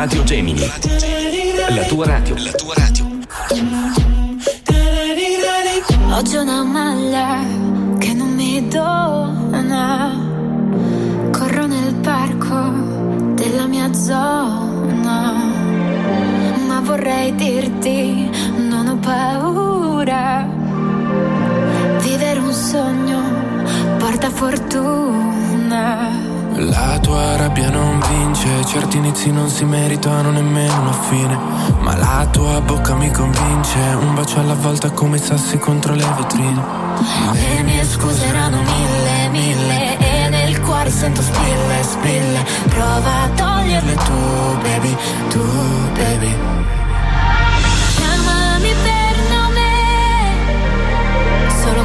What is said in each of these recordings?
Radio Gemini. La tua radio. La tua radio. Oggi una maglia che non mi dona. Corro nel parco della mia zona. Ma vorrei dirti, non ho paura. Vivere un sogno porta fortuna. La tua rabbia non vince, certi inizi non si meritano nemmeno una fine. Ma la tua bocca mi convince, un bacio alla volta come sassi contro le vetrine. Le mie scuse erano mille, mille e nel cuore sento spille, spille. Prova a toglierle tu, baby, tu, baby. Chiamami per nome, solo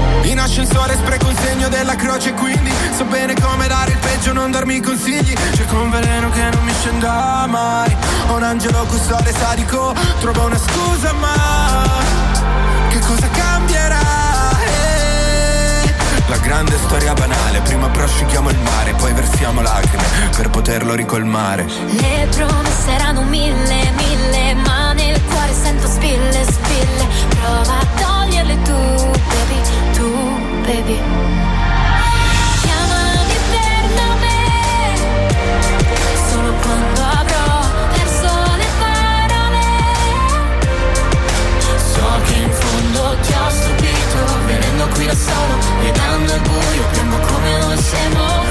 In ascensore spreco un segno della croce quindi So bene come dare il peggio, non darmi consigli. Cerco un veleno che non mi scenda mai. Ho un angelo custode sadico Trovo una scusa ma Che cosa cambierà? Eh, La grande storia banale Prima prosciughiamo il mare Poi versiamo lacrime Per poterlo ricolmare. Le promesse erano mille, mille Ma nel cuore sento spille, spille. Prova a toglierle tu, baby, baby qui da solo Guidando il buio Piombo come noi siamo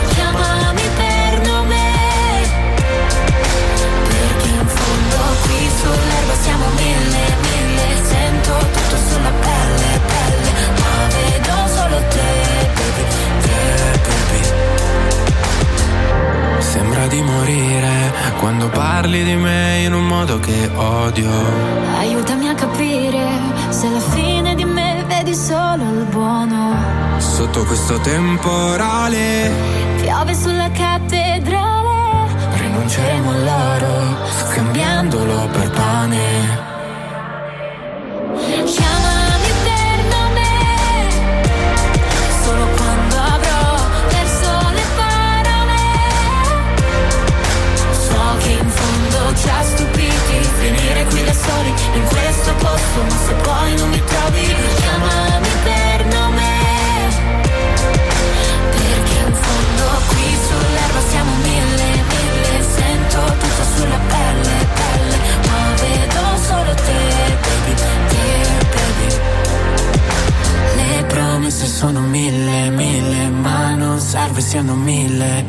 di morire. Quando parli di me in un modo che odio. Aiutami a capire Se alla fine di me vedi solo il buono. Sotto questo temporale Piove sulla cattedrale Rinunceremo all'oro Scambiandolo per pane in questo posto Ma se poi non mi trovi Chiamami per nome. Perché in fondo qui sull'erba siamo mille, mille. Sento tutto sulla pelle, pelle Ma vedo solo te, baby, te, baby. Le promesse sono mille, mille Ma non serve siano mille.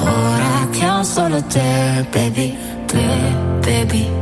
Ora che ho solo te, baby te, baby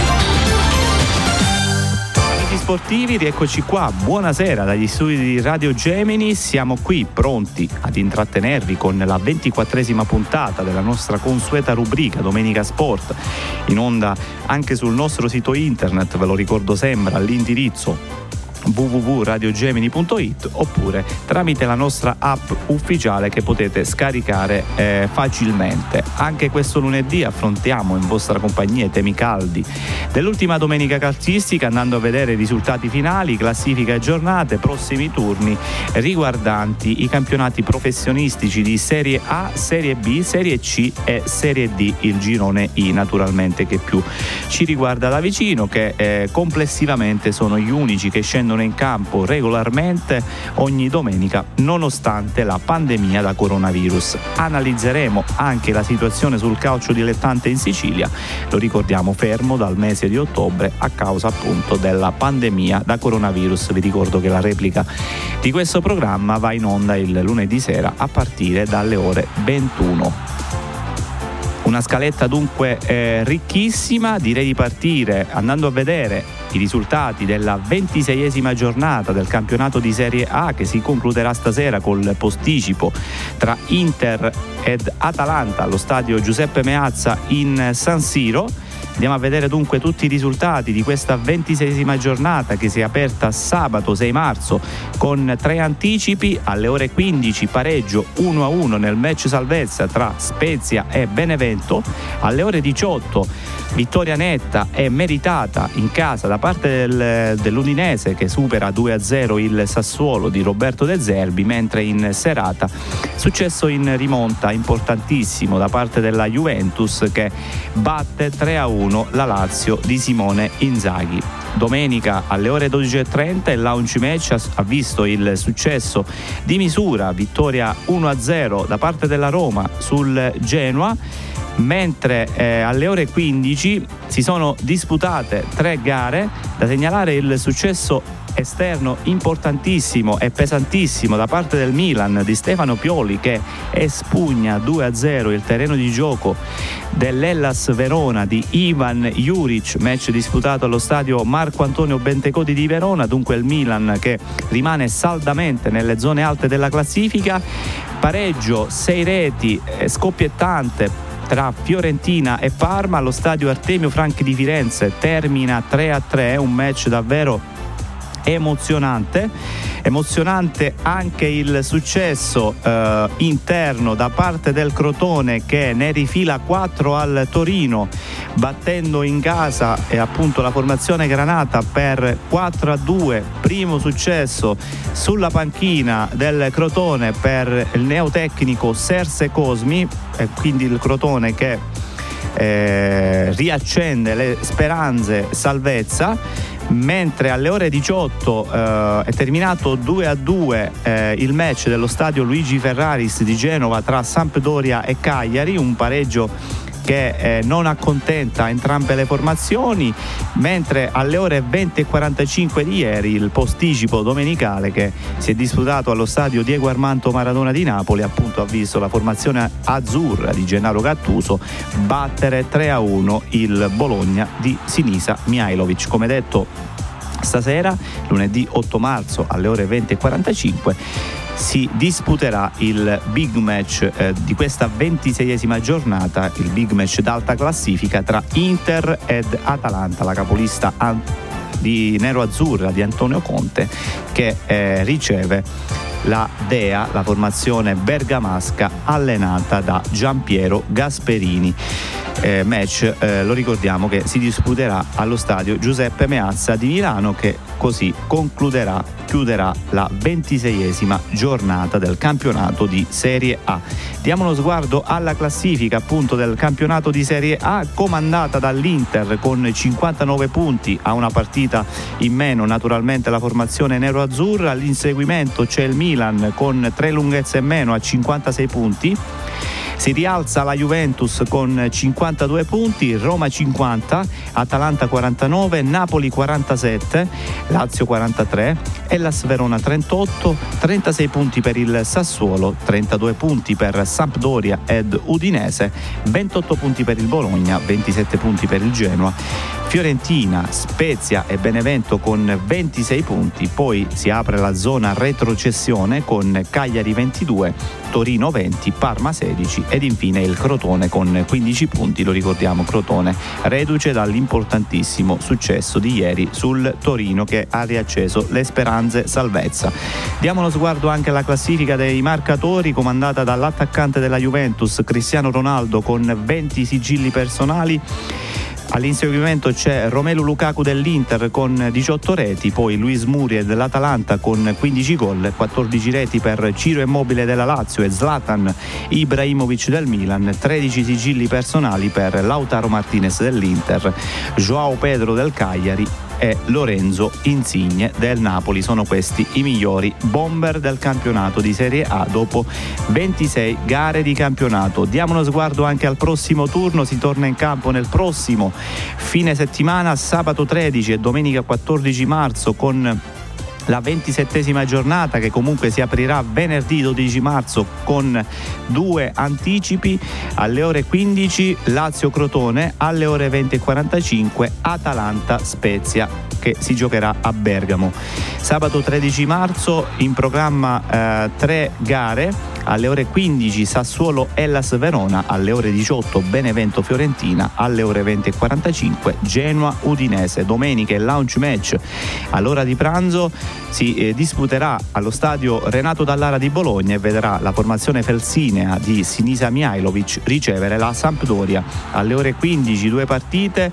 Amici sportivi, rieccoci qua. Buonasera dagli studi di Radio Gemini. Siamo qui pronti ad intrattenervi con la ventiquattresima puntata della nostra consueta rubrica Domenica Sport. In onda anche sul nostro sito internet, ve lo ricordo sempre, all'indirizzo www.radiogemini.it oppure tramite la nostra app ufficiale che potete scaricare eh, facilmente. Anche questo lunedì affrontiamo in vostra compagnia i temi caldi dell'ultima domenica calcistica andando a vedere i risultati finali, classifica giornate, prossimi turni riguardanti i campionati professionistici di Serie A, Serie B, Serie C e Serie D, il girone I naturalmente che più ci riguarda da vicino che eh, complessivamente sono gli unici che scendono scendono in campo regolarmente ogni domenica nonostante la pandemia da coronavirus. Analizzeremo anche la situazione sul calcio dilettante in Sicilia, lo ricordiamo fermo dal mese di ottobre a causa appunto della pandemia da coronavirus. Vi ricordo che la replica di questo programma va in onda il lunedì sera a partire dalle ore 21. Una scaletta dunque eh, ricchissima, direi di partire andando a vedere i risultati della ventiseiesima giornata del campionato di Serie A che si concluderà stasera col posticipo tra Inter ed Atalanta allo stadio Giuseppe Meazza in San Siro. Andiamo a vedere dunque tutti i risultati di questa ventiseiesima giornata che si è aperta sabato 6 marzo con tre anticipi. Alle ore 15 pareggio 1-1 nel match salvezza tra Spezia e Benevento, alle ore 18 vittoria netta e meritata in casa da parte del, dell'Udinese che supera 2-0 il Sassuolo di Roberto De Zerbi, mentre in serata successo in rimonta importantissimo da parte della Juventus che batte 3-1 la Lazio di Simone Inzaghi. Domenica alle ore 12.30 il launch match ha visto il successo di misura, vittoria 1-0 da parte della Roma sul Genoa mentre eh, alle ore 15 si sono disputate tre gare da segnalare il successo esterno importantissimo e pesantissimo da parte del Milan di Stefano Pioli che espugna 2-0 il terreno di gioco dell'Ellas Verona di Ivan Juric, match disputato allo stadio Marco Antonio Bentecodi di Verona, dunque il Milan che rimane saldamente nelle zone alte della classifica, pareggio, 6 reti, eh, scoppiettante tra Fiorentina e Parma. Allo stadio Artemio Franchi di Firenze termina 3 a 3, un match davvero emozionante. Emozionante anche il successo eh, interno da parte del Crotone che ne rifila 4 al Torino, battendo in casa e appunto la formazione granata per 4 a 2. Primo successo sulla panchina del Crotone per il neotecnico Serse Cosmi, e quindi il Crotone che eh, riaccende le speranze salvezza mentre alle ore 18 eh, è terminato 2 a 2 eh, il match dello stadio Luigi Ferraris di Genova tra Sampdoria e Cagliari, un pareggio che eh, non accontenta entrambe le formazioni, mentre alle ore 20 e 45 di ieri il posticipo domenicale che si è disputato allo stadio Diego Armando Maradona di Napoli appunto ha visto la formazione azzurra di Gennaro Gattuso battere 3 a 1 il Bologna di Sinisa Mihailovic. Come detto stasera, lunedì 8 marzo alle ore 20 e 45 si disputerà il big match eh, di questa ventiseiesima giornata, il big match d'alta classifica tra Inter ed Atalanta, la capolista di nero-azzurra di Antonio Conte che eh, riceve la Dea, la formazione bergamasca allenata da Giampiero Gasperini eh, match, eh, lo ricordiamo che si disputerà allo stadio Giuseppe Meazza di Milano che così concluderà, chiuderà la ventiseiesima giornata del campionato di Serie A. Diamo uno sguardo alla classifica appunto del campionato di Serie A comandata dall'Inter con 59 punti a una partita in meno naturalmente la formazione nero-azzurra, all'inseguimento c'è il Milan con tre lunghezze in meno a 56 punti si rialza la Juventus con 52 punti, Roma 50, Atalanta 49, Napoli 47, Lazio 43, Ellas Verona 38, 36 punti per il Sassuolo, 32 punti per Sampdoria ed Udinese, 28 punti per il Bologna, 27 punti per il Genoa. Fiorentina, Spezia e Benevento con 26 punti, poi si apre la zona retrocessione con Cagliari 22, Torino 20, Parma 16 ed infine il Crotone con 15 punti, lo ricordiamo Crotone reduce dall'importantissimo successo di ieri sul Torino che ha riacceso le speranze salvezza. Diamo uno sguardo anche alla classifica dei marcatori comandata dall'attaccante della Juventus Cristiano Ronaldo con 20 sigilli personali All'inseguimento c'è Romelu Lukaku dell'Inter con 18 reti, poi Luis Muriel dell'Atalanta con 15 gol, 14 reti per Ciro Immobile della Lazio e Zlatan Ibrahimovic del Milan, 13 sigilli personali per Lautaro Martinez dell'Inter, Joao Pedro del Cagliari e Lorenzo Insigne del Napoli. Sono questi i migliori bomber del campionato di Serie A dopo 26 gare di campionato. Diamo uno sguardo anche al prossimo turno, si torna in campo nel prossimo fine settimana, sabato 13 e domenica 14 marzo con la ventisettesima giornata che comunque si aprirà venerdì 12 marzo con due anticipi alle ore 15 Lazio Crotone alle ore 20.45 Atalanta Spezia che si giocherà a Bergamo. Sabato 13 marzo in programma eh, tre gare alle ore 15 Sassuolo Ellas Verona, alle ore 18 Benevento Fiorentina, alle ore 20.45 Genoa Udinese. Domenica il launch match all'ora di pranzo si eh, disputerà allo stadio Renato Dallara di Bologna e vedrà la formazione felsinea di Sinisa Mihailovic ricevere la Sampdoria. Alle ore 15 due partite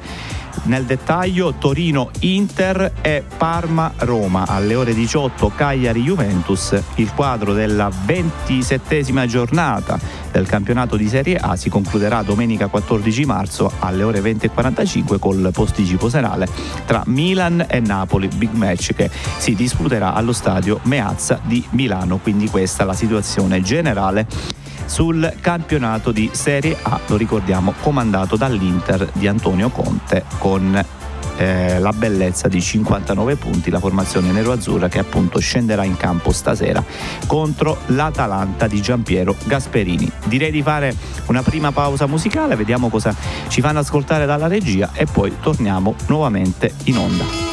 nel dettaglio Torino-Inter e Parma-Roma alle ore 18 Cagliari-Juventus. Il quadro della ventisettesima giornata del campionato di Serie A si concluderà domenica 14 marzo alle ore 20.45 col posticipo serale tra Milan e Napoli, big match che si disputerà allo stadio Meazza di Milano. Quindi questa è la situazione generale sul campionato di Serie A, lo ricordiamo, comandato dall'Inter di Antonio Conte con eh, la bellezza di 59 punti, la formazione nero-azzurra che appunto scenderà in campo stasera contro l'Atalanta di Giampiero Gasperini. Direi di fare una prima pausa musicale, vediamo cosa ci fanno ascoltare dalla regia e poi torniamo nuovamente in onda.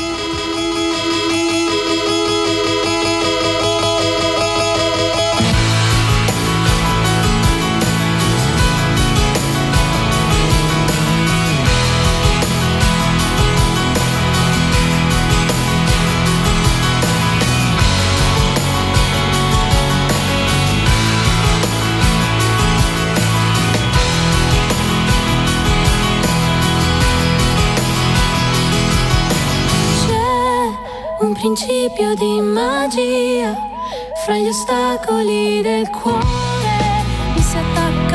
Principio di magia fra gli ostacoli del cuore mi si attacca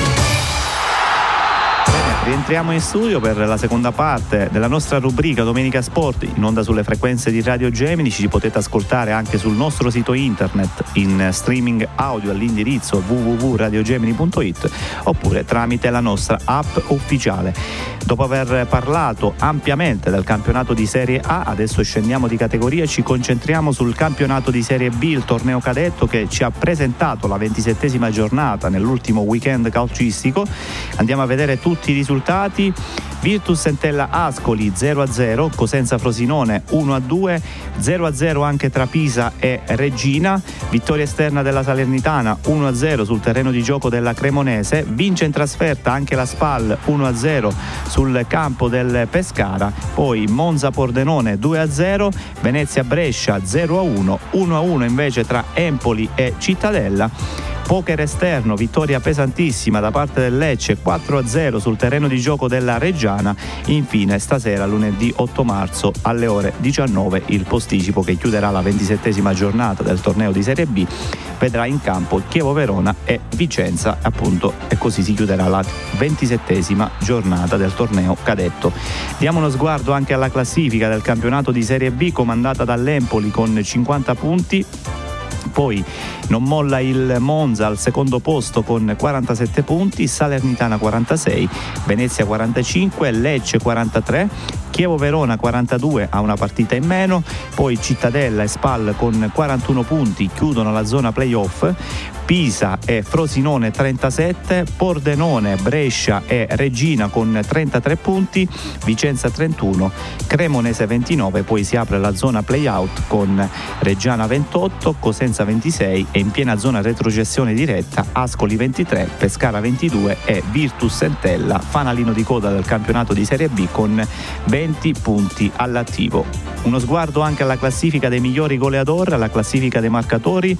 Rientriamo in studio per la seconda parte della nostra rubrica Domenica Sport in onda sulle frequenze di Radio Gemini. Ci potete ascoltare anche sul nostro sito internet in streaming audio all'indirizzo www.radiogemini.it oppure tramite la nostra app ufficiale. Dopo aver parlato ampiamente del campionato di Serie A, adesso scendiamo di categoria e ci concentriamo sul campionato di Serie B, il torneo cadetto che ci ha presentato la ventisettesima giornata nell'ultimo weekend calcistico. Andiamo a vedere tutti i risultati. Virtus Entella Ascoli 0-0, Cosenza Frosinone 1-2, 0-0 anche tra Pisa e Regina, vittoria esterna della Salernitana 1-0 sul terreno di gioco della Cremonese, vince in trasferta anche la Spal 1-0 sul campo del Pescara, poi Monza Pordenone 2-0, Venezia Brescia 0-1, 1-1 invece tra Empoli e Cittadella. Poker esterno, vittoria pesantissima da parte del Lecce 4-0 sul terreno di gioco della Reggiana. Infine stasera lunedì 8 marzo alle ore 19 il posticipo che chiuderà la ventisettesima giornata del torneo di Serie B vedrà in campo Chievo Verona e Vicenza appunto e così si chiuderà la ventisettesima giornata del torneo cadetto. Diamo uno sguardo anche alla classifica del campionato di Serie B comandata dall'Empoli con 50 punti poi non molla il Monza al secondo posto con 47 punti, Salernitana 46, Venezia 45, Lecce 43, Chievo Verona 42 ha una partita in meno, poi Cittadella e Spal con 41 punti chiudono la zona playoff, Pisa e Frosinone 37, Pordenone, Brescia e Regina con 33 punti, Vicenza 31, Cremonese 29, poi si apre la zona playout con Reggiana 28, Cosenza 26 e in piena zona retrocessione diretta Ascoli 23, Pescara 22 e Virtus Entella, fanalino di coda del campionato di Serie B con 20 punti all'attivo. Uno sguardo anche alla classifica dei migliori goleador, alla classifica dei marcatori.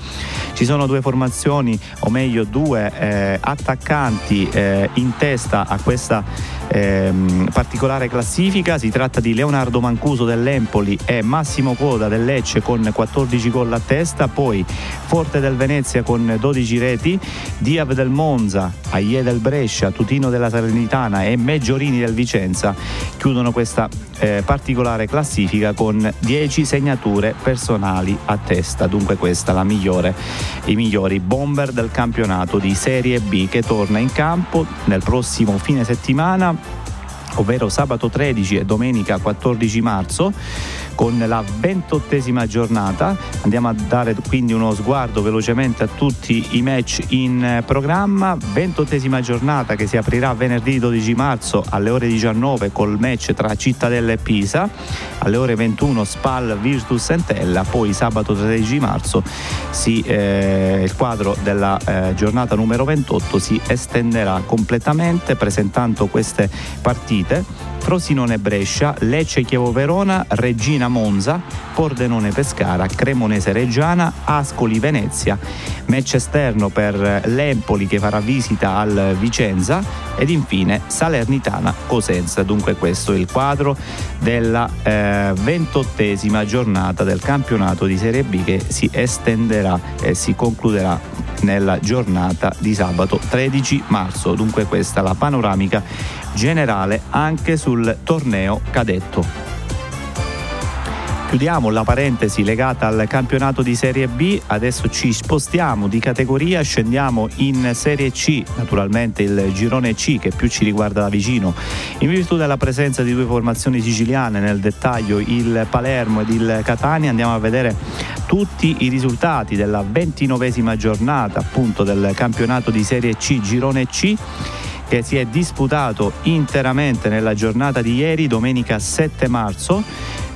Ci sono due formazioni, o meglio due eh, attaccanti eh, in testa a questa ehm, particolare classifica. Si tratta di Leonardo Mancuso dell'Empoli e Massimo Coda del Lecce con 14 gol a testa, poi Forte del Venezia con 12 reti, Diav del Monza, Aie del Brescia, Tutino della Salernitana e Meggiorini del Vicenza chiudono questa eh, particolare classifica con 10 segnature personali a testa. Dunque questa la migliore, i migliori bomber del campionato di Serie B che torna in campo nel prossimo fine settimana ovvero sabato 13 e domenica 14 marzo con la ventottesima giornata. Andiamo a dare quindi uno sguardo velocemente a tutti i match in programma. Ventottesima giornata che si aprirà venerdì 12 marzo alle ore 19 col match tra Cittadella e Pisa, alle ore 21 Spal Virtus Entella, poi sabato 13 marzo si, eh, il quadro della eh, giornata numero 28 si estenderà completamente presentando queste partite. Frosinone Brescia, Lecce Chievo Verona, Regina Monza, Pordenone Pescara, Cremonese Reggiana, Ascoli Venezia, match esterno per l'Empoli che farà visita al Vicenza ed infine Salernitana Cosenza. Dunque questo è il quadro della eh, ventottesima giornata del campionato di Serie B che si estenderà e si concluderà nella giornata di sabato 13 marzo. Dunque questa è la panoramica generale anche sul torneo cadetto. Chiudiamo la parentesi legata al campionato di Serie B, adesso ci spostiamo di categoria, scendiamo in Serie C, naturalmente il girone C che più ci riguarda da vicino, in virtù della presenza di due formazioni siciliane, nel dettaglio il Palermo ed il Catania, andiamo a vedere tutti i risultati della ventinovesima giornata appunto del campionato di Serie C, girone C che si è disputato interamente nella giornata di ieri, domenica 7 marzo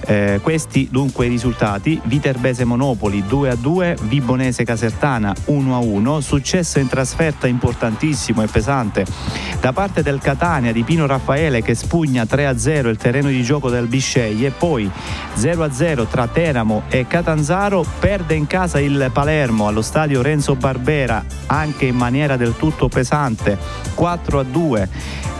eh, questi dunque i risultati, Viterbese Monopoli 2 a 2, Vibonese Casertana 1 a 1, successo in trasferta importantissimo e pesante da parte del Catania di Pino Raffaele che spugna 3 a 0 il terreno di gioco del Bisceglie. Poi 0 a 0 tra Teramo e Catanzaro, perde in casa il Palermo allo stadio Renzo Barbera anche in maniera del tutto pesante. 4 a 2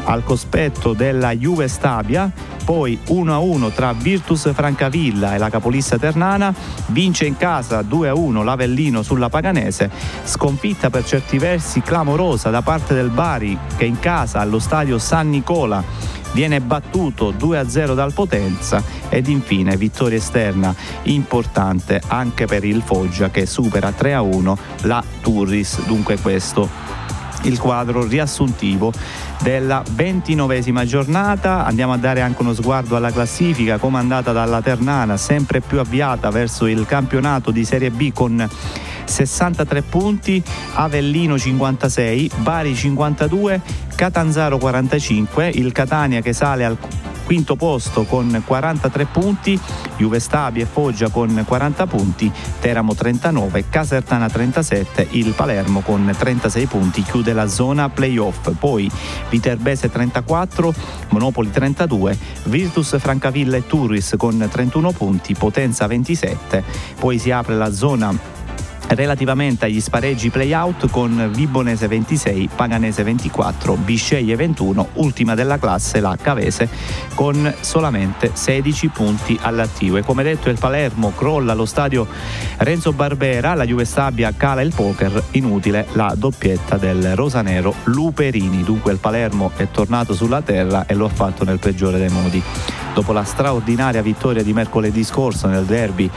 al cospetto della Juve Stabia poi 1-1 tra Virtus Francavilla e la capolista Ternana, vince in casa 2-1 l'Avellino sulla Paganese, sconfitta per certi versi clamorosa da parte del Bari che in casa allo stadio San Nicola viene battuto 2-0 dal Potenza ed infine vittoria esterna importante anche per il Foggia che supera 3-1 la Turris, dunque questo il quadro riassuntivo della ventinovesima giornata. Andiamo a dare anche uno sguardo alla classifica comandata dalla Ternana, sempre più avviata verso il campionato di Serie B con 63 punti, Avellino 56, Bari 52, Catanzaro 45, il Catania che sale al quinto posto con 43 punti, Juve Stabi e Foggia con 40 punti, Teramo 39, Casertana 37, il Palermo con 36 punti chiude la zona playoff. Poi Viterbese 34, Monopoli 32, Virtus Francavilla e Turris con 31 punti, Potenza 27, poi si apre la zona relativamente agli spareggi playout con Vibonese 26, Paganese 24, Bisceglie 21, ultima della classe la Cavese con solamente 16 punti all'attivo. E come detto il Palermo crolla allo stadio Renzo Barbera, la Juve Stabia cala il poker, inutile la doppietta del rosanero Luperini, dunque il Palermo è tornato sulla terra e lo ha fatto nel peggiore dei modi dopo la straordinaria vittoria di mercoledì scorso nel derby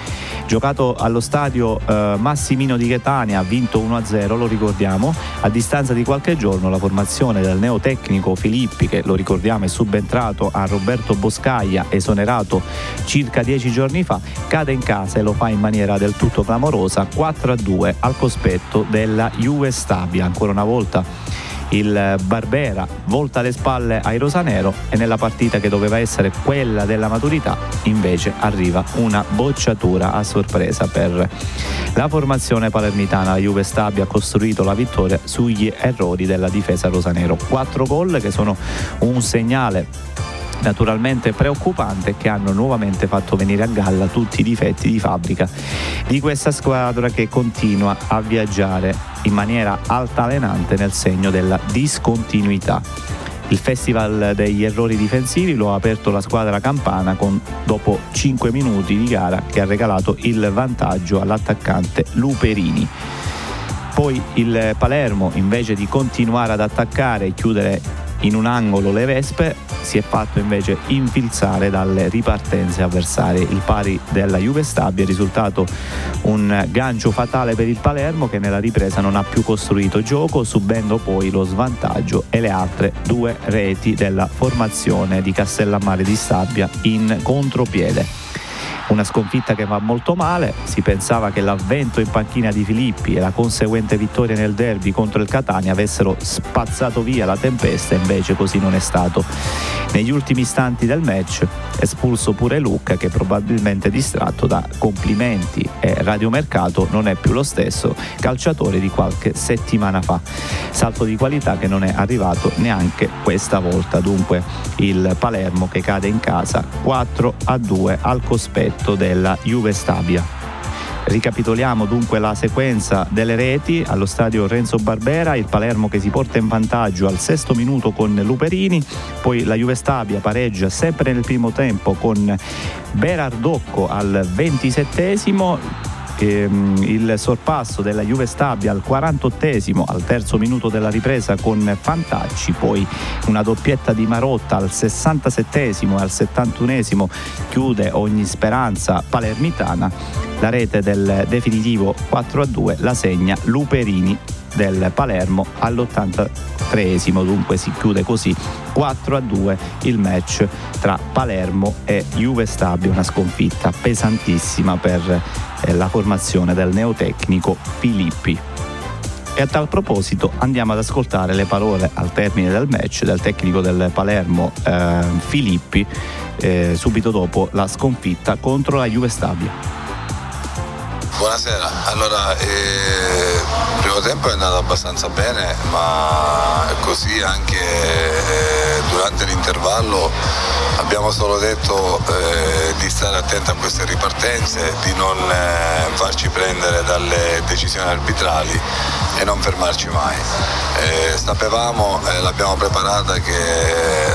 giocato allo stadio eh, Massimino di Chetania, vinto 1-0, lo ricordiamo, a distanza di qualche giorno la formazione del neotecnico Filippi, che lo ricordiamo è subentrato a Roberto Boscaglia, esonerato circa dieci giorni fa, cade in casa e lo fa in maniera del tutto clamorosa, 4-2 al cospetto della Juve Stabia, ancora una volta il Barbera volta le spalle ai rosanero e nella partita che doveva essere quella della maturità invece arriva una bocciatura a sorpresa per la formazione palermitana. La Juve Stabia ha costruito la vittoria sugli errori della difesa rosanero. Quattro gol che sono un segnale naturalmente preoccupante che hanno nuovamente fatto venire a galla tutti i difetti di fabbrica di questa squadra che continua a viaggiare in maniera altalenante nel segno della discontinuità. Il festival degli errori difensivi lo ha aperto la squadra campana con, dopo 5 minuti di gara che ha regalato il vantaggio all'attaccante Luperini. Poi il Palermo invece di continuare ad attaccare e chiudere in un angolo le Vespe si è fatto invece infilzare dalle ripartenze avversarie. Il pari della Juve Stabia è risultato un gancio fatale per il Palermo che nella ripresa non ha più costruito gioco, subendo poi lo svantaggio e le altre due reti della formazione di Castellammare di Stabia in contropiede una sconfitta che va molto male, si pensava che l'avvento in panchina di Filippi e la conseguente vittoria nel derby contro il Catania avessero spazzato via la tempesta, invece così non è stato. Negli ultimi istanti del match espulso pure Luca che probabilmente distratto da complimenti e radiomercato non è più lo stesso calciatore di qualche settimana fa. Salto di qualità che non è arrivato neanche questa volta, dunque il Palermo che cade in casa 4 a 2 al cospetto della Juve Stabia. Ricapitoliamo dunque la sequenza delle reti. Allo stadio Renzo Barbera, il Palermo che si porta in vantaggio al sesto minuto con Luperini, poi la Juve Stabia pareggia sempre nel primo tempo con Berardocco al ventisettesimo, ehm, il sorpasso della Juve Stabia al 48esimo, al terzo minuto della ripresa con Fantacci, poi una doppietta di Marotta al 67esimo e al 71esimo chiude ogni speranza palermitana. La rete del definitivo 4-2 la segna Luperini del Palermo all'83esimo, dunque si chiude così 4 a 2 il match tra Palermo e Juve Stabio, una sconfitta pesantissima per la formazione del neotecnico Filippi. E a tal proposito andiamo ad ascoltare le parole al termine del match del tecnico del Palermo eh, Filippi eh, subito dopo la sconfitta contro la Juve Stabia. Buonasera, allora eh, il primo tempo è andato abbastanza bene, ma così anche eh, durante l'intervallo abbiamo solo detto eh, di stare attenti a queste ripartenze, di non eh, farci prendere dalle decisioni arbitrali e non fermarci mai. Eh, sapevamo, eh, l'abbiamo preparata che,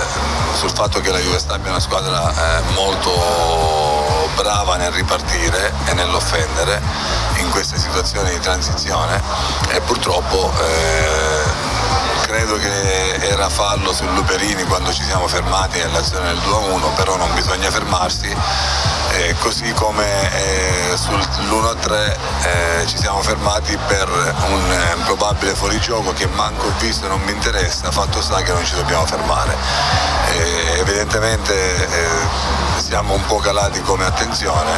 sul fatto che la Juve Stabia è una squadra molto brava nel ripartire e nell'offendere in queste situazioni di transizione e purtroppo eh, credo che era fallo su Luperini quando ci siamo fermati nell'azione del 2-1, però non bisogna fermarsi. Eh, così come eh, sull'1-3 eh, ci siamo fermati per un eh, probabile fuorigioco che manco visto non mi interessa, fatto sta che non ci dobbiamo fermare. Evidentemente eh, siamo un po' calati come attenzione,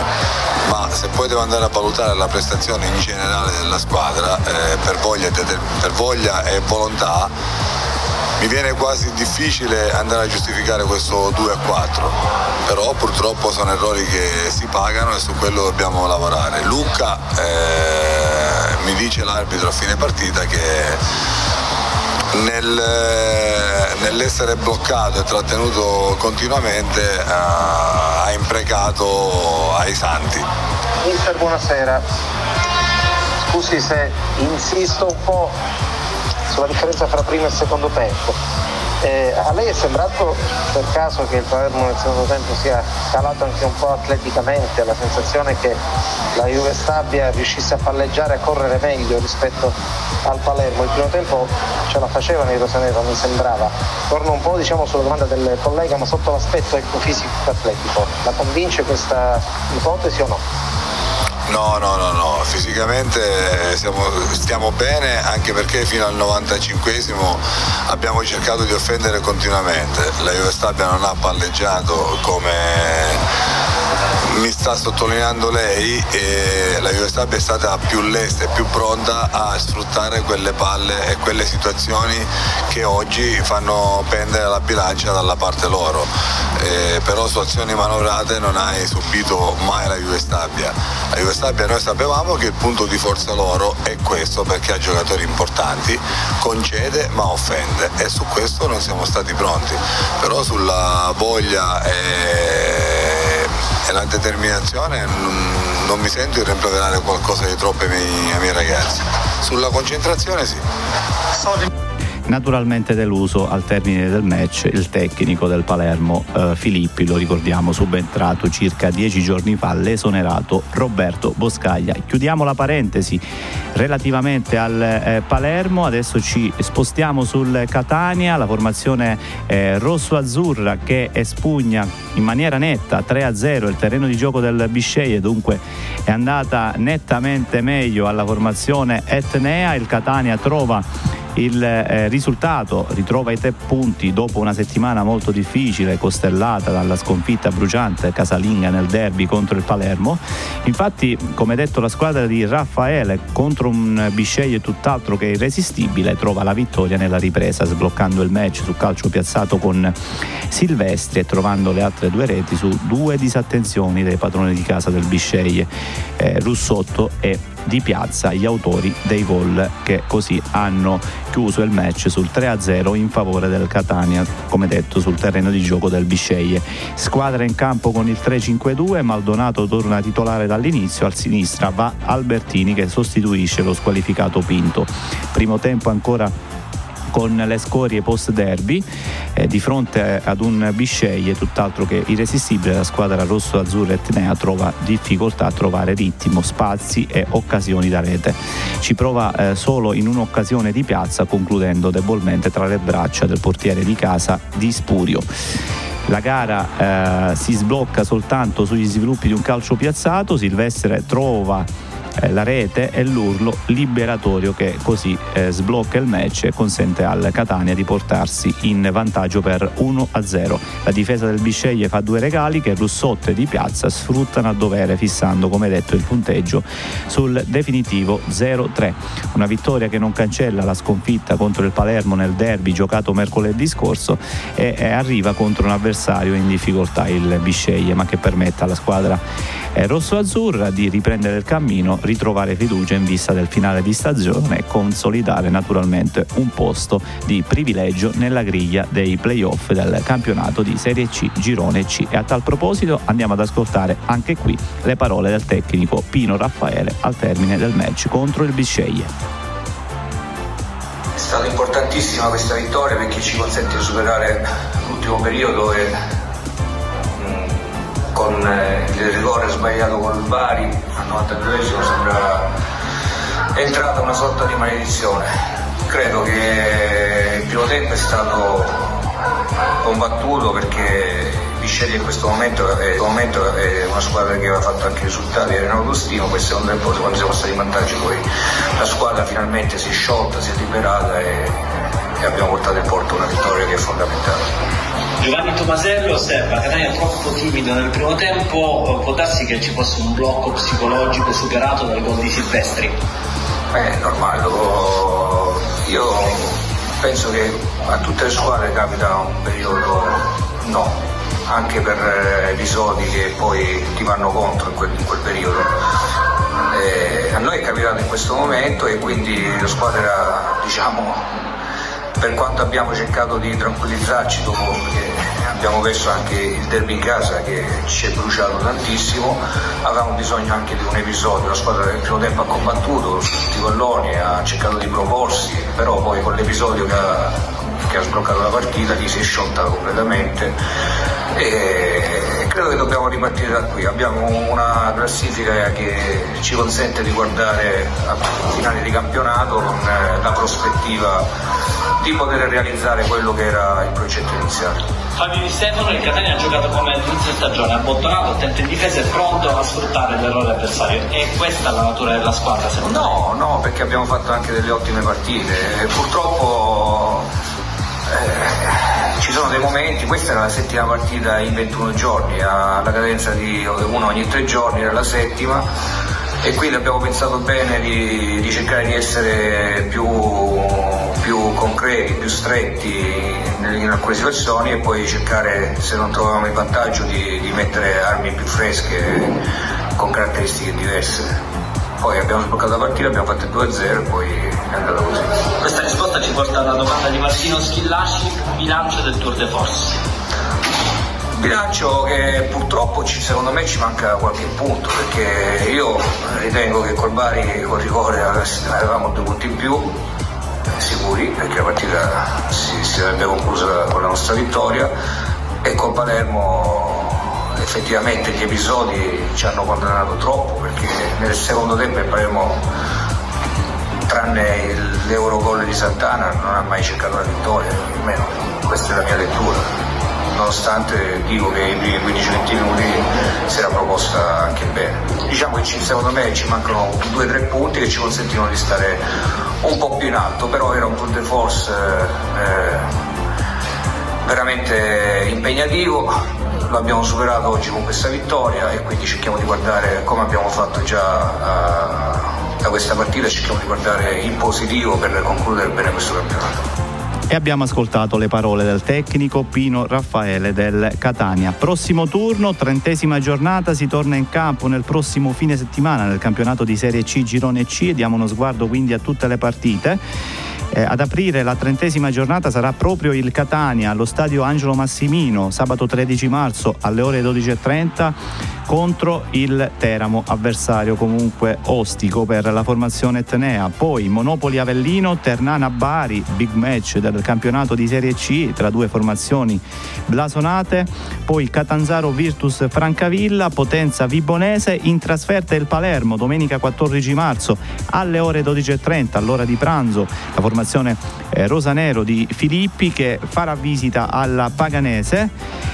ma se poi devo andare a valutare la prestazione in generale della squadra eh, per, voglia, per voglia e volontà, mi viene quasi difficile andare a giustificare questo 2 a 4, però purtroppo sono errori che si pagano e su quello dobbiamo lavorare. Luca eh, mi dice l'arbitro a fine partita che nel, eh, nell'essere bloccato e trattenuto continuamente uh, ha imprecato ai santi. Mister, buonasera. Scusi se insisto un po' sulla differenza tra primo e secondo tempo eh, a lei è sembrato per caso che il Palermo nel secondo tempo sia calato anche un po' atleticamente, la sensazione che la Juve Stabia riuscisse a palleggiare e a correre meglio rispetto al Palermo. Il primo tempo ce la faceva nei rosanero, mi sembrava. Torno un po' diciamo, sulla domanda del collega, ma sotto l'aspetto ecco, fisico e atletico. La convince questa ipotesi o no? No, no, no, no, fisicamente eh, siamo, stiamo bene anche perché fino al 95esimo abbiamo cercato di offendere continuamente. La Juve Stabia non ha palleggiato come mi sta sottolineando lei e la Juve Stabia è stata più lesta e più pronta a sfruttare quelle palle e quelle situazioni che oggi fanno pendere la bilancia dalla parte loro. Eh, però su azioni manovrate non hai subito mai la Juve Stabia. La Juve Stabia noi sapevamo che il punto di forza loro è questo perché ha giocatori importanti, concede ma offende e su questo non siamo stati pronti. Però sulla voglia e, e la determinazione non, non, mi sento di rimproverare qualcosa di troppo ai miei, ai miei ragazzi. Sulla concentrazione sì. Naturalmente deluso al termine del match il tecnico del Palermo eh, Filippi, lo ricordiamo, subentrato circa dieci giorni fa, l'esonerato Roberto Boscaglia. Chiudiamo la parentesi relativamente al eh, Palermo, adesso ci spostiamo sul Catania, la formazione eh, rosso-azzurra che espugna in maniera netta 3-0 il terreno di gioco del Bisceglie, dunque è andata nettamente meglio alla formazione etnea, il Catania trova il eh, risultato ritrova i tre punti dopo una settimana molto difficile, costellata dalla sconfitta bruciante casalinga nel derby contro il Palermo. Infatti, come detto, la squadra di Raffaele contro un Bisceglie tutt'altro che irresistibile trova la vittoria nella ripresa, sbloccando il match su calcio piazzato con Silvestri e trovando le altre due reti su due disattenzioni dei padroni di casa del Bisceglie, eh, Russotto e di piazza gli autori dei gol che così hanno chiuso il match sul 3-0 in favore del Catania, come detto sul terreno di gioco del Bisceglie. Squadra in campo con il 3-5-2, Maldonato torna titolare dall'inizio, al sinistra va Albertini che sostituisce lo squalificato Pinto. Primo tempo ancora con le scorie post derby eh, di fronte ad un Bisceglie tutt'altro che irresistibile la squadra rosso-azzurra etnea trova difficoltà a trovare ritmo, spazi e occasioni da rete. Ci prova eh, solo in un'occasione di piazza concludendo debolmente tra le braccia del portiere di casa di Spurio. La gara eh, si sblocca soltanto sugli sviluppi di un calcio piazzato, Silvestre trova eh, la rete e l'urlo liberatorio che così eh, sblocca il match e consente al Catania di portarsi in vantaggio per 1-0. La difesa del Bisceglie fa due regali che Russotte di Piazza sfruttano a dovere fissando come detto il punteggio sul definitivo 0-3. Una vittoria che non cancella la sconfitta contro il Palermo nel derby giocato mercoledì scorso e, e arriva contro un avversario in difficoltà il Bisceglie ma che permette alla squadra eh, rosso-azzurra di riprendere il cammino ritrovare fiducia in vista del finale di stagione e consolidare naturalmente un posto di privilegio nella griglia dei playoff del campionato di Serie C Girone C. E a tal proposito andiamo ad ascoltare anche qui le parole del tecnico Pino Raffaele al termine del match contro il Bisceglie. È stata importantissima questa vittoria perché ci consente di superare l'ultimo periodo e con eh, il rigore sbagliato con il Bari al 92esimo sembra entrata una sorta di maledizione. Credo che il primo tempo è stato combattuto perché Bisceglie in questo momento è, momento è, una squadra che aveva fatto anche risultati era autostima, poi secondo tempo quando siamo stati in vantaggio poi la squadra finalmente si è sciolta, si è liberata e, e abbiamo portato in porto una vittoria che è fondamentale. Giovanni Tomasello osserva Catania troppo timido nel primo tempo, può darsi che ci fosse un blocco psicologico superato dal gol di Silvestri? Beh, è normale, io penso che a tutte le squadre capita un periodo no, anche per episodi che poi ti vanno contro in quel, in quel periodo. Eh, a noi è capitato in questo momento e quindi la squadra diciamo per quanto abbiamo cercato di tranquillizzarci dopo che abbiamo messo anche il derby in casa che ci è bruciato tantissimo, avevamo bisogno anche di un episodio, la squadra nel primo tempo ha combattuto su tutti i palloni, ha cercato di proporsi, però poi con l'episodio che ha, che ha sbloccato la partita lì si è sciolta completamente e credo che dobbiamo ripartire da qui. Abbiamo una classifica che ci consente di guardare a finale di campionato con eh, la prospettiva di poter realizzare quello che era il progetto iniziale. Fabio Di Stefano, il Catania ha giocato come all'inizio stagione, abbottonato, attento in difesa e pronto a sfruttare l'errore avversario. E questa è la natura della squadra secondo No, me? no, perché abbiamo fatto anche delle ottime partite. Purtroppo eh, ci sono dei momenti, questa era la settima partita in 21 giorni, alla cadenza di uno ogni tre giorni, era la settima e quindi abbiamo pensato bene di, di cercare di essere più più concreti, più stretti in alcune situazioni e poi cercare, se non troviamo il vantaggio, di, di mettere armi più fresche con caratteristiche diverse. Poi abbiamo sbloccato la partita, abbiamo fatto il 2-0 e poi è andata così. Risposta ci porta alla domanda di Martino Schillaci, bilancio del Tour de Force. Bilancio che purtroppo ci, secondo me ci manca qualche punto perché io ritengo che col Bari col rigore avevamo due punti in più, sicuri perché la partita si, si sarebbe conclusa con la nostra vittoria e con Palermo effettivamente gli episodi ci hanno condannato troppo perché nel secondo tempo il Palermo tranne l'Eurogol di Santana non ha mai cercato la vittoria, almeno questa è la mia lettura. Nonostante dico che i primi 15-20 minuti si era proposta anche bene. Diciamo che ci, secondo me ci mancano 2-3 punti che ci consentono di stare un po' più in alto, però era un tour de force eh, veramente impegnativo, lo abbiamo superato oggi con questa vittoria e quindi cerchiamo di guardare come abbiamo fatto già uh, da questa partita, cerchiamo di guardare in positivo per concludere bene questo campionato. E abbiamo ascoltato le parole del tecnico Pino Raffaele del Catania. Prossimo turno, trentesima giornata, si torna in campo nel prossimo fine settimana nel campionato di Serie C Girone C. E diamo uno sguardo quindi a tutte le partite Eh, ad aprire la trentesima giornata sarà proprio il Catania allo stadio Angelo Massimino sabato 13 marzo alle ore 12.30 contro il Teramo, avversario comunque ostico per la formazione etnea. Poi Monopoli Avellino, Ternana Bari, big match del campionato di Serie C tra due formazioni blasonate. Poi Catanzaro Virtus Francavilla, Potenza Vibonese in trasferta il Palermo domenica 14 marzo alle ore 12.30 all'ora di pranzo. La formazione eh, rosanero di Filippi che farà visita alla Paganese.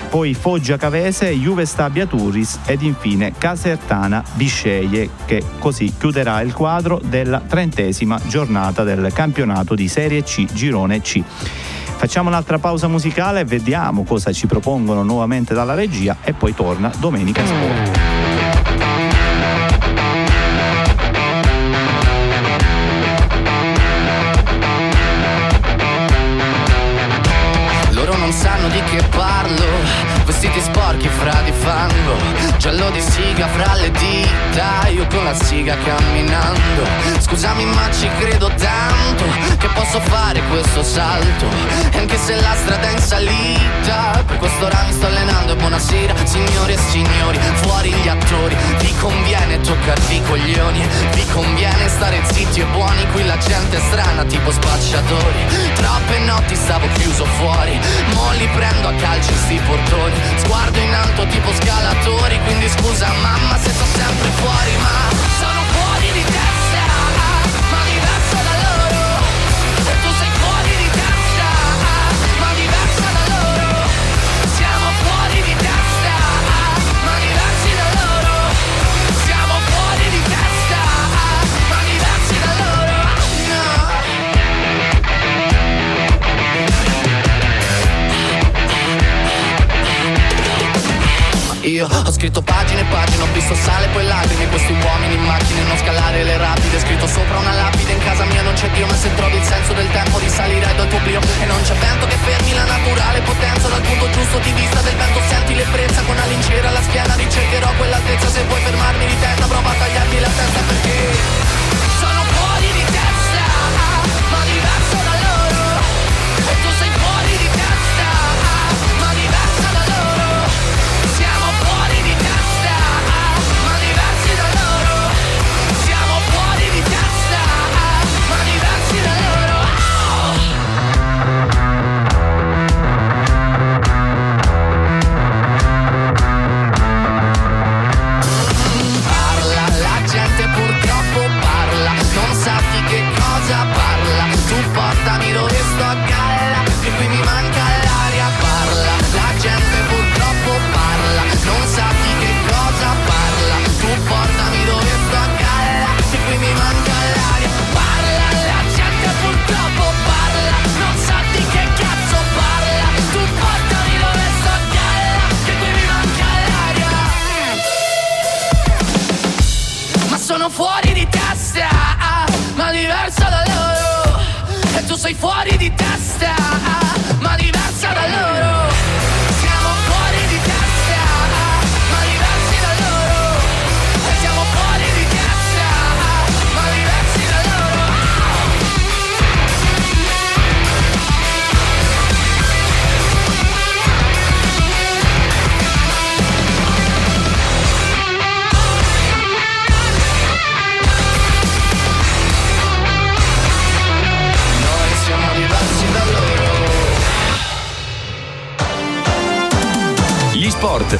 Poi Foggia Cavese, Juve Stabia Turis ed ed infine Casertana Bisceglie che così chiuderà il quadro della trentesima giornata del campionato di Serie C Girone C. Facciamo un'altra pausa musicale, vediamo cosa ci propongono nuovamente dalla regia e poi torna Domenica Sport. Siga fra le dita Io con la siga camminando. Scusami ma ci credo tanto Che posso fare questo salto. Anche se la strada è in salita Per questo ora mi sto allenando E buonasera signore e signori Fuori gli attori. Vi conviene toccarvi i coglioni Vi conviene stare zitti e buoni Qui la gente è strana tipo spacciatori. Troppe notti stavo chiuso fuori Mo li prendo a calci sti portoni. Sguardo in alto tipo scalatori Quindi scusa mamma se sto sempre fuori Ma Io ho scritto pagine e pagine, ho visto sale poi lacrime non c'è Dio Ma se trovi il senso del tempo risalirai dal tuo oblio E non c'è vento che fermi la naturale potenza. Dal punto giusto di vista del vento senti l'ebbrezza. Con una lincera alla schiena ricercherò quell'altezza. Se vuoi fermarmi di testa prova a tagliarmi la testa perché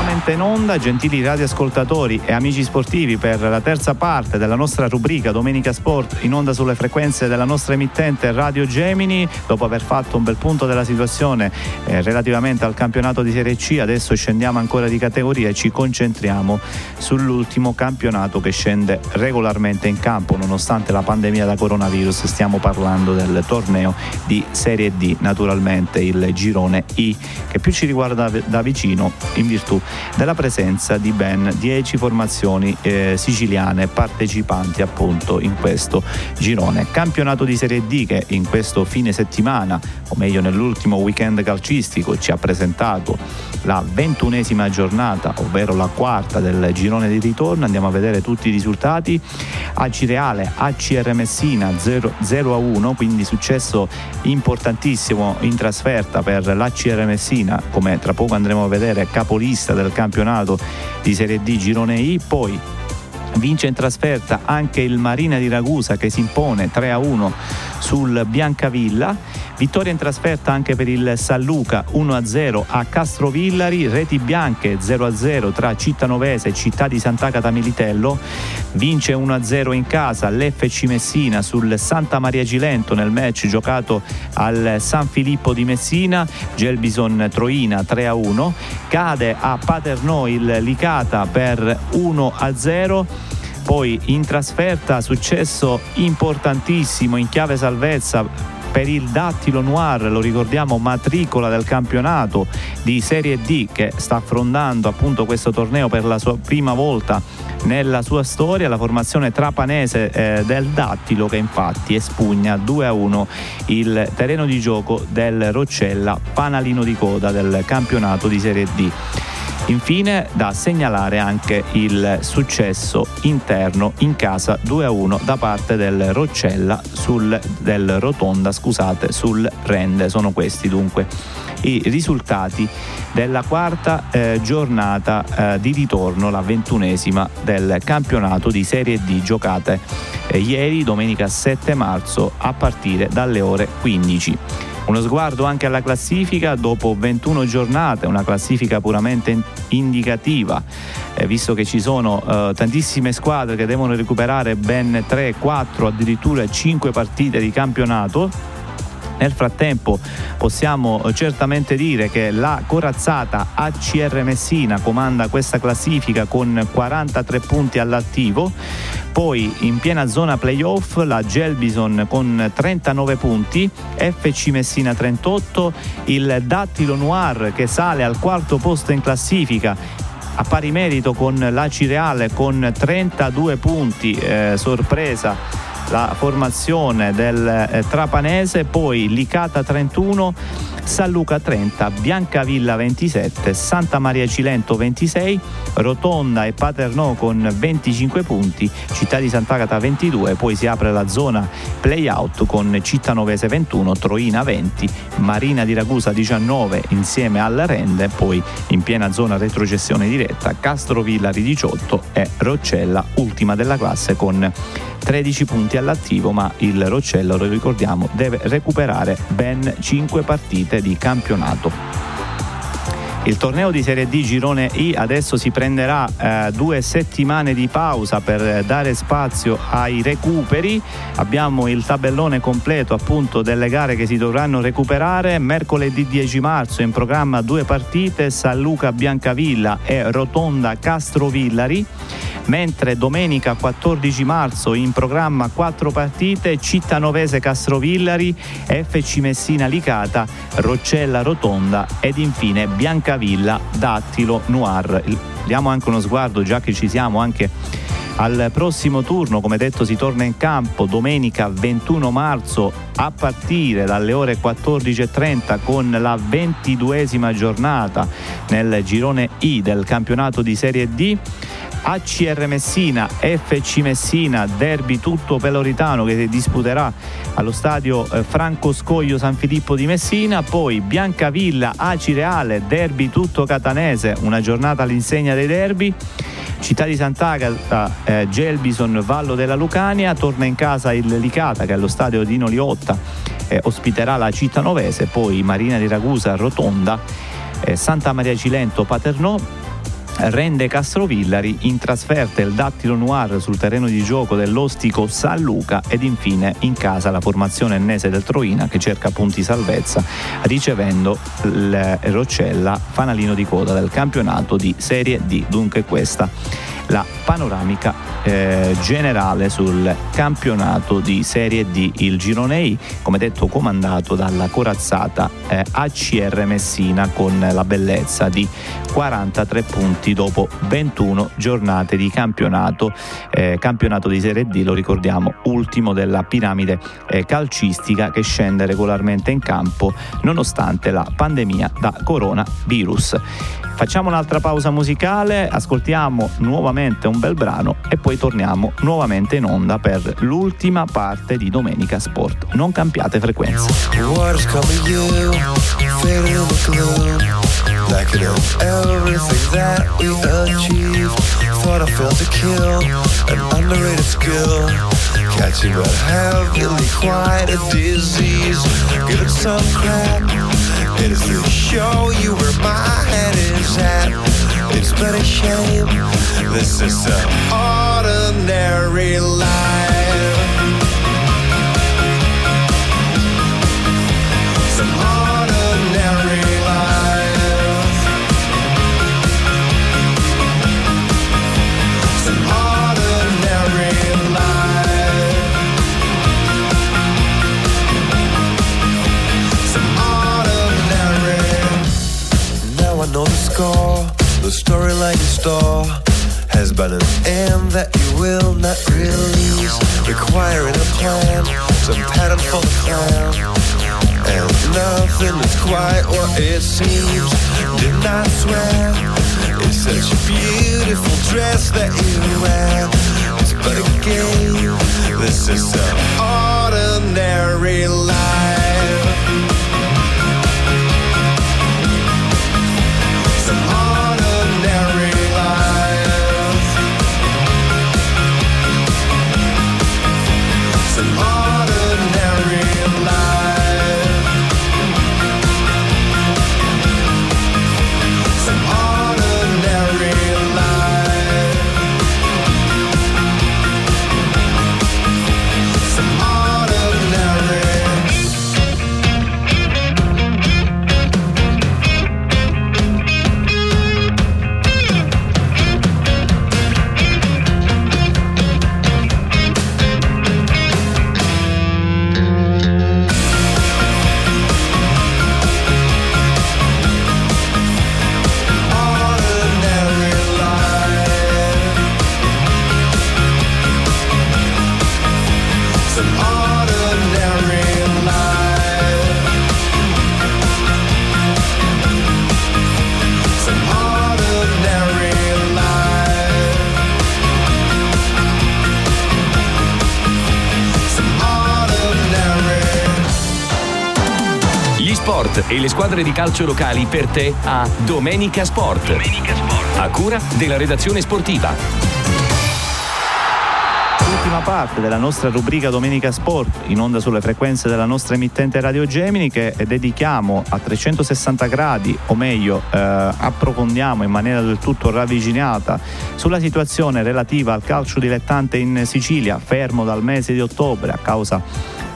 Nuovamente in onda, gentili radioascoltatori e amici sportivi, per la terza parte della nostra rubrica Domenica Sport in onda sulle frequenze della nostra emittente Radio Gemini. Dopo aver fatto un bel punto della situazione eh, relativamente al campionato di Serie C, adesso scendiamo ancora di categoria e ci concentriamo sull'ultimo campionato che scende regolarmente in campo, nonostante la pandemia da coronavirus. Stiamo parlando del torneo di Serie D, naturalmente il girone I, che più ci riguarda da vicino in virtù della presenza di ben 10 formazioni eh, siciliane partecipanti appunto in questo girone. Campionato di Serie D che in questo fine settimana, o meglio nell'ultimo weekend calcistico, ci ha presentato la ventunesima giornata, ovvero la quarta del girone di ritorno. Andiamo a vedere tutti i risultati. AC Reale, ACR Messina 0, 0 a 1, quindi successo importantissimo in trasferta per l'ACR Messina, come tra poco andremo a vedere capolista del campionato di Serie D girone I. Poi Vince in trasferta anche il Marina di Ragusa che si impone 3 a 1 sul Biancavilla. Vittoria in trasferta anche per il San Luca 1-0 a Castrovillari, reti bianche 0-0 tra Cittanovese e Città di Sant'Agata Militello. Vince 1-0 in casa l'FC Messina sul Santa Maria Gilento nel match giocato al San Filippo di Messina. Gelbison Troina 3-1. Cade a Paternò il Licata per 1-0 poi in trasferta successo importantissimo in chiave salvezza per il Dattilo Noir, lo ricordiamo matricola del campionato di Serie D che sta affrontando appunto questo torneo per la sua prima volta nella sua storia, la formazione trapanese eh, del Dattilo che infatti espugna 2 a 1 il terreno di gioco del Roccella, panalino di coda del campionato di Serie D. Infine da segnalare anche il successo interno in casa 2-1 da parte del Roccella sul, del Rotonda scusate, sul Rende. Sono questi dunque i risultati della quarta eh, giornata eh, di ritorno, la ventunesima del campionato di Serie D giocate eh, ieri, domenica 7 marzo, a partire dalle ore 15. Uno sguardo anche alla classifica dopo 21 giornate, una classifica puramente indicativa, eh, visto che ci sono eh, tantissime squadre che devono recuperare ben 3, 4, addirittura 5 partite di campionato nel frattempo possiamo certamente dire che la corazzata ACR Messina comanda questa classifica con 43 punti all'attivo, poi in piena zona playoff la Gelbison con 39 punti, FC Messina 38, il Dattilo Noir che sale al quarto posto in classifica a pari merito con la Cireale con 32 punti, eh, sorpresa la formazione del eh, Trapanese, poi Licata 31, San Luca 30, Biancavilla 27, Santa Maria Cilento 26, Rotonda e Paternò con 25 punti, Città di Sant'Agata 22, poi si apre la zona playout con Cittanovese 21, Troina 20, Marina di Ragusa 19 insieme alla Rende, poi in piena zona retrocessione diretta Castrovillari 18 e Roccella ultima della classe con 13 punti all'attivo, ma il Roccello, lo ricordiamo, deve recuperare ben 5 partite di campionato. Il torneo di Serie D Girone I adesso si prenderà eh, due settimane di pausa per dare spazio ai recuperi. Abbiamo il tabellone completo appunto delle gare che si dovranno recuperare. Mercoledì 10 marzo in programma due partite, San Luca Biancavilla e Rotonda Castrovillari mentre domenica 14 marzo in programma quattro partite Cittanovese Castrovillari, FC Messina Licata, Roccella Rotonda ed infine Biancavilla Dattilo Noir. Diamo anche uno sguardo già che ci siamo anche al prossimo turno, come detto, si torna in campo domenica 21 marzo a partire dalle ore 14.30 con la ventiduesima giornata nel girone I del campionato di Serie D. ACR Messina, FC Messina, derby tutto peloritano che si disputerà allo stadio eh, Franco Scoglio San Filippo di Messina, poi Biancavilla, Aci Reale, derby tutto catanese, una giornata all'insegna dei derby. Città di Sant'Agata, eh, Gelbison, Vallo della Lucania, torna in casa il Licata che allo stadio Dino Liotta eh, ospiterà la città novese, poi Marina di Ragusa, Rotonda, eh, Santa Maria Cilento, Paternò rende Castrovillari in trasferta il Dattilo Noir sul terreno di gioco dell'Ostico San Luca ed infine in casa la formazione ennese del Troina che cerca punti salvezza ricevendo il Roccella fanalino di coda del campionato di Serie D. Dunque questa la panoramica eh, generale sul campionato di Serie D, il girone I, come detto comandato dalla corazzata eh, ACR Messina con la bellezza di 43 punti dopo 21 giornate di campionato, eh, campionato di Serie D, lo ricordiamo, ultimo della piramide eh, calcistica che scende regolarmente in campo nonostante la pandemia da coronavirus. Facciamo un'altra pausa musicale, ascoltiamo nuovamente un bel brano e poi torniamo nuovamente in onda per l'ultima parte di Domenica Sport. Non cambiate frequenza. Thought I failed to kill an underrated skill. Catchy but heavily quite a disease. Give it some crap. It is to show you where but a shame. This is an ordinary life. Storyline in store has been an end that you will not release, requiring a plan, some pattern for the clown. And nothing is quite what it seems. Did not swear. It's such a beautiful dress that you wear. It's but a game. This is an ordinary life. Sport e le squadre di calcio locali per te a Domenica Sport. A cura della redazione sportiva. Ultima parte della nostra rubrica Domenica Sport in onda sulle frequenze della nostra emittente Radio Gemini che dedichiamo a 360 gradi o meglio eh, approfondiamo in maniera del tutto ravvicinata sulla situazione relativa al calcio dilettante in Sicilia fermo dal mese di ottobre a causa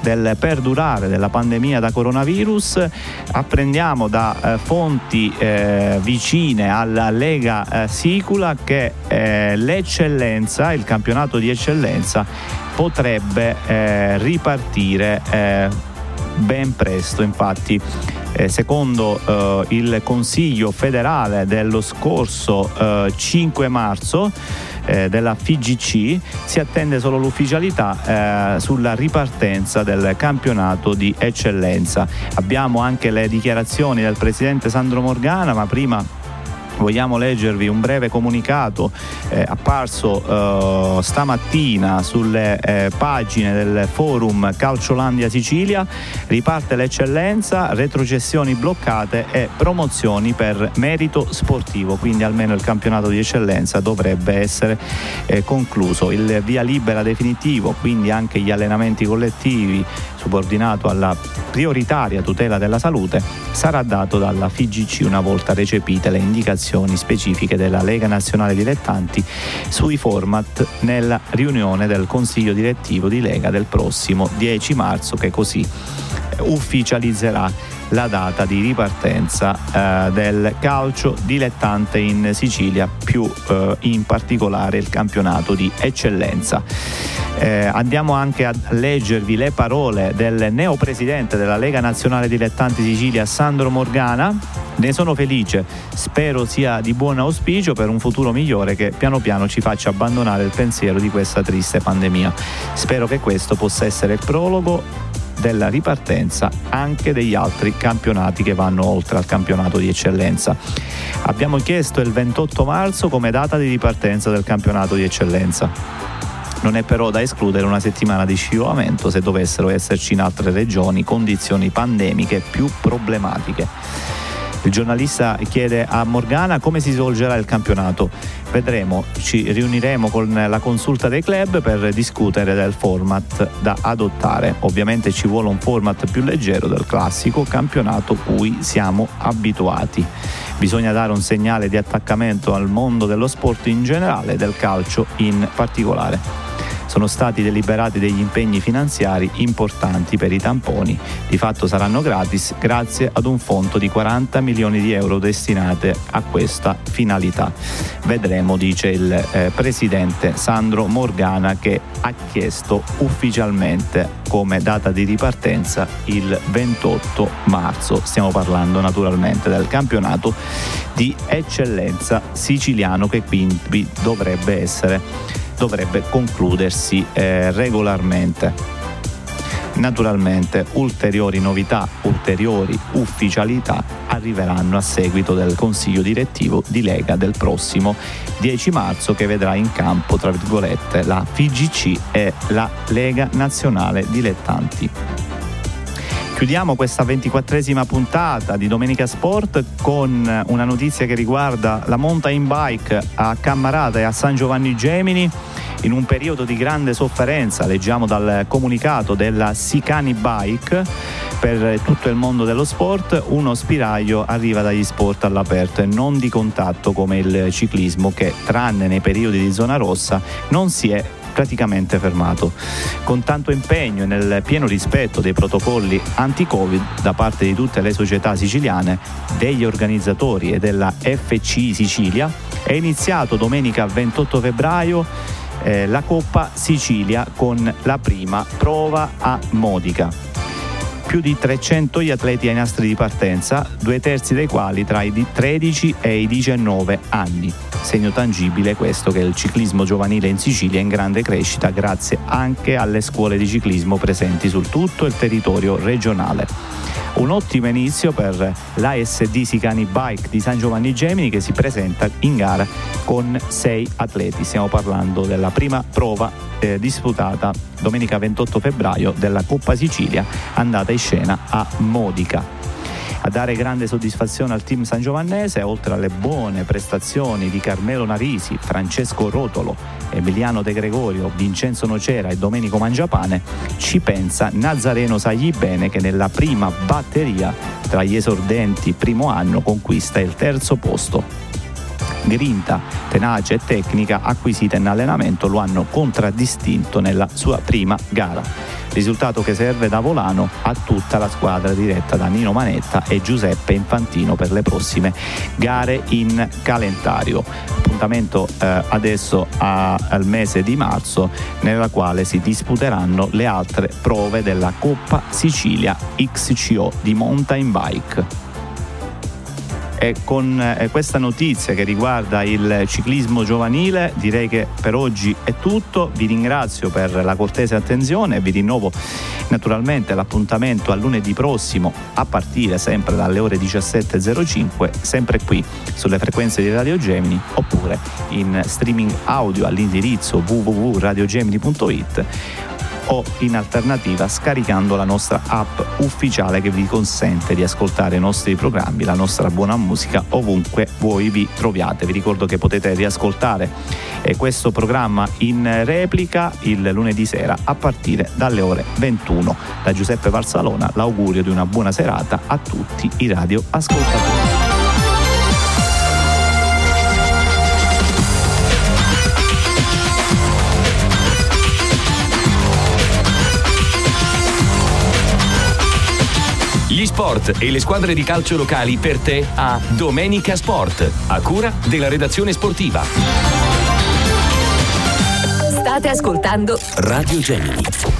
del perdurare della pandemia da coronavirus, apprendiamo da eh, fonti eh, vicine alla Lega eh, Sicula che eh, l'eccellenza, il campionato di eccellenza potrebbe eh, ripartire eh, ben presto, infatti eh, secondo eh, il Consiglio federale dello scorso eh, 5 marzo eh, della FIGC si attende solo l'ufficialità eh, sulla ripartenza del campionato di eccellenza. Abbiamo anche le dichiarazioni del presidente Sandro Morgana, ma prima vogliamo leggervi un breve comunicato eh, apparso eh, stamattina sulle eh, pagine del forum Calciolandia Sicilia. Riparte l'eccellenza, retrocessioni bloccate e promozioni per merito sportivo, quindi almeno il campionato di eccellenza dovrebbe essere eh, concluso. Il via libera definitivo, quindi anche gli allenamenti collettivi subordinato alla prioritaria tutela della salute, sarà dato dalla FIGC una volta recepite le indicazioni specifiche della Lega Nazionale Dilettanti sui format nella riunione del Consiglio direttivo di Lega del prossimo 10 marzo che così ufficializzerà la data di ripartenza eh, del calcio dilettante in Sicilia, più eh, in particolare il campionato di eccellenza. Eh, andiamo anche a leggervi le parole del neopresidente della Lega Nazionale Dilettanti Sicilia, Sandro Morgana. Ne sono felice, spero sia di buon auspicio per un futuro migliore che piano piano ci faccia abbandonare il pensiero di questa triste pandemia. Spero che questo possa essere il prologo della ripartenza anche degli altri campionati che vanno oltre al campionato di eccellenza. Abbiamo chiesto il 28 marzo come data di ripartenza del campionato di eccellenza. Non è però da escludere una settimana di scivolamento se dovessero esserci in altre regioni condizioni pandemiche più problematiche. Il giornalista chiede a Morgana come si svolgerà il campionato. Vedremo, ci riuniremo con la consulta dei club per discutere del format da adottare. Ovviamente ci vuole un format più leggero del classico campionato cui siamo abituati. Bisogna dare un segnale di attaccamento al mondo dello sport in generale e del calcio in particolare sono stati deliberati degli impegni finanziari importanti per i tamponi. Di fatto saranno gratis grazie ad un fondo di 40 milioni di euro destinate a questa finalità. Vedremo, dice il eh, presidente Sandro Morgana che ha chiesto ufficialmente come data di ripartenza il 28 marzo. Stiamo parlando naturalmente del campionato di eccellenza siciliano che quindi dovrebbe essere dovrebbe concludersi eh, regolarmente. Naturalmente ulteriori novità, ulteriori ufficialità arriveranno a seguito del consiglio direttivo di Lega del prossimo 10 marzo che vedrà in campo, tra virgolette, la FIGC e la Lega Nazionale Dilettanti. Chiudiamo questa ventiquattresima puntata di Domenica Sport con una notizia che riguarda la mountain bike a Cammarata e a San Giovanni Gemini. In un periodo di grande sofferenza, leggiamo dal comunicato della Sicani Bike, per tutto il mondo dello sport, uno spiraglio arriva dagli sport all'aperto e non di contatto come il ciclismo che, tranne nei periodi di zona rossa, non si è praticamente fermato. Con tanto impegno e nel pieno rispetto dei protocolli anti-Covid da parte di tutte le società siciliane, degli organizzatori e della FC Sicilia, è iniziato domenica 28 febbraio eh, la Coppa Sicilia con la prima prova a Modica più di 300 gli atleti ai nastri di partenza, due terzi dei quali tra i 13 e i 19 anni. Segno tangibile questo che il ciclismo giovanile in Sicilia è in grande crescita grazie anche alle scuole di ciclismo presenti su tutto il territorio regionale. Un ottimo inizio per l'ASD Sicani Bike di San Giovanni Gemini che si presenta in gara con sei atleti. Stiamo parlando della prima prova eh, disputata domenica 28 febbraio della Coppa Sicilia andata in scena a Modica. A dare grande soddisfazione al team San Giovannese, oltre alle buone prestazioni di Carmelo Narisi, Francesco Rotolo, Emiliano De Gregorio, Vincenzo Nocera e Domenico Mangiapane, ci pensa Nazareno Saglibene che nella prima batteria tra gli esordenti primo anno conquista il terzo posto. Grinta, tenacia e tecnica acquisita in allenamento lo hanno contraddistinto nella sua prima gara risultato che serve da volano a tutta la squadra diretta da Nino Manetta e Giuseppe Infantino per le prossime gare in calendario. Appuntamento eh, adesso a, al mese di marzo nella quale si disputeranno le altre prove della Coppa Sicilia XCO di mountain bike. E con eh, questa notizia che riguarda il ciclismo giovanile direi che per oggi è tutto. Vi ringrazio per la cortese attenzione e vi rinnovo naturalmente l'appuntamento a lunedì prossimo a partire sempre dalle ore 17.05, sempre qui sulle frequenze di Radio Gemini oppure in streaming audio all'indirizzo www.radiogemini.it o in alternativa scaricando la nostra app ufficiale che vi consente di ascoltare i nostri programmi, la nostra buona musica ovunque voi vi troviate. Vi ricordo che potete riascoltare eh, questo programma in replica il lunedì sera a partire dalle ore 21. Da Giuseppe Valsalona l'augurio di una buona serata a tutti i radioascoltatori. Sport e le squadre di calcio locali per te a Domenica Sport, a cura della redazione sportiva. State ascoltando Radio Gemini.